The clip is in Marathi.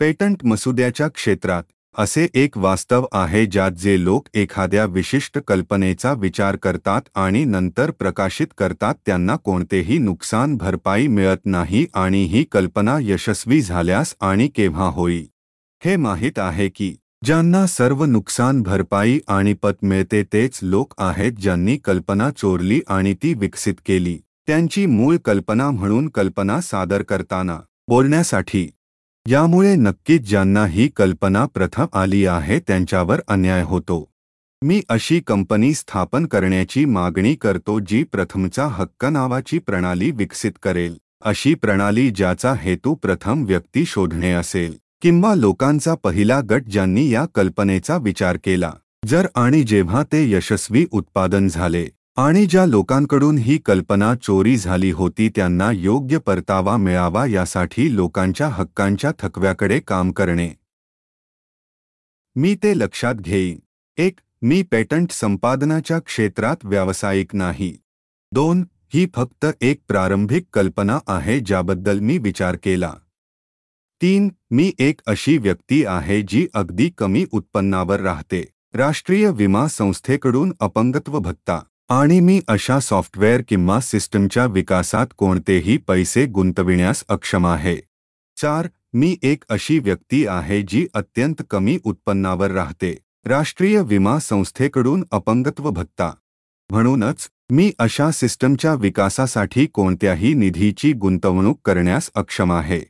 पेटंट मसुद्याच्या क्षेत्रात असे एक वास्तव आहे ज्यात जे लोक एखाद्या विशिष्ट कल्पनेचा विचार करतात आणि नंतर प्रकाशित करतात त्यांना कोणतेही नुकसान भरपाई मिळत नाही आणि ही कल्पना यशस्वी झाल्यास आणि केव्हा होई? हे माहीत आहे की ज्यांना सर्व नुकसान भरपाई आणि पत मिळते तेच लोक आहेत ज्यांनी कल्पना चोरली आणि ती विकसित केली. त्यांची मूळ कल्पना म्हणून कल्पना सादर करताना बोलण्यासाठी यामुळे नक्कीच ज्यांना ही कल्पना प्रथम आली आहे त्यांच्यावर अन्याय होतो. मी अशी कंपनी स्थापन करण्याची मागणी करतो जी प्रथमचा हक्क नावाची प्रणाली विकसित करेल अशी प्रणाली ज्याचा हेतू प्रथम व्यक्ती शोधणे असेल किंवा लोकांचा पहिला गट ज्यांनी या कल्पनेचा विचार केला जर आणि जेव्हा ते यशस्वी उत्पादन झाले आणि ज्या लोकांकडून ही कल्पना चोरी झाली होती त्यांना योग्य परतावा मिळावा यासाठी लोकांच्या हक्कांच्या थकव्याकडे काम करणे. मी ते लक्षात घेईन एक मी पेटंट संपादनाच्या क्षेत्रात व्यावसायिक नाही. दोन ही फक्त एक प्रारंभिक कल्पना आहे ज्याबद्दल मी विचार केला. तीन मी एक अशी व्यक्ती आहे जी अगदी कमी उत्पन्नावर राहते. राष्ट्रीय विमा संस्थेकडून अपंगत्व भत्ता. आणि मी अशा सॉफ्टवेअर किंवा सिस्टमच्या विकासात कोणतेही पैसे गुंतविण्यास अक्षम आहे. चार मी एक अशी व्यक्ती आहे जी अत्यंत कमी उत्पन्नावर राहते. राष्ट्रीय विमा संस्थेकडून अपंगत्व भत्ता म्हणूनच मी अशा सिस्टमच्या विकासासाठी कोणत्याही निधीची गुंतवणूक करण्यास अक्षम आहे.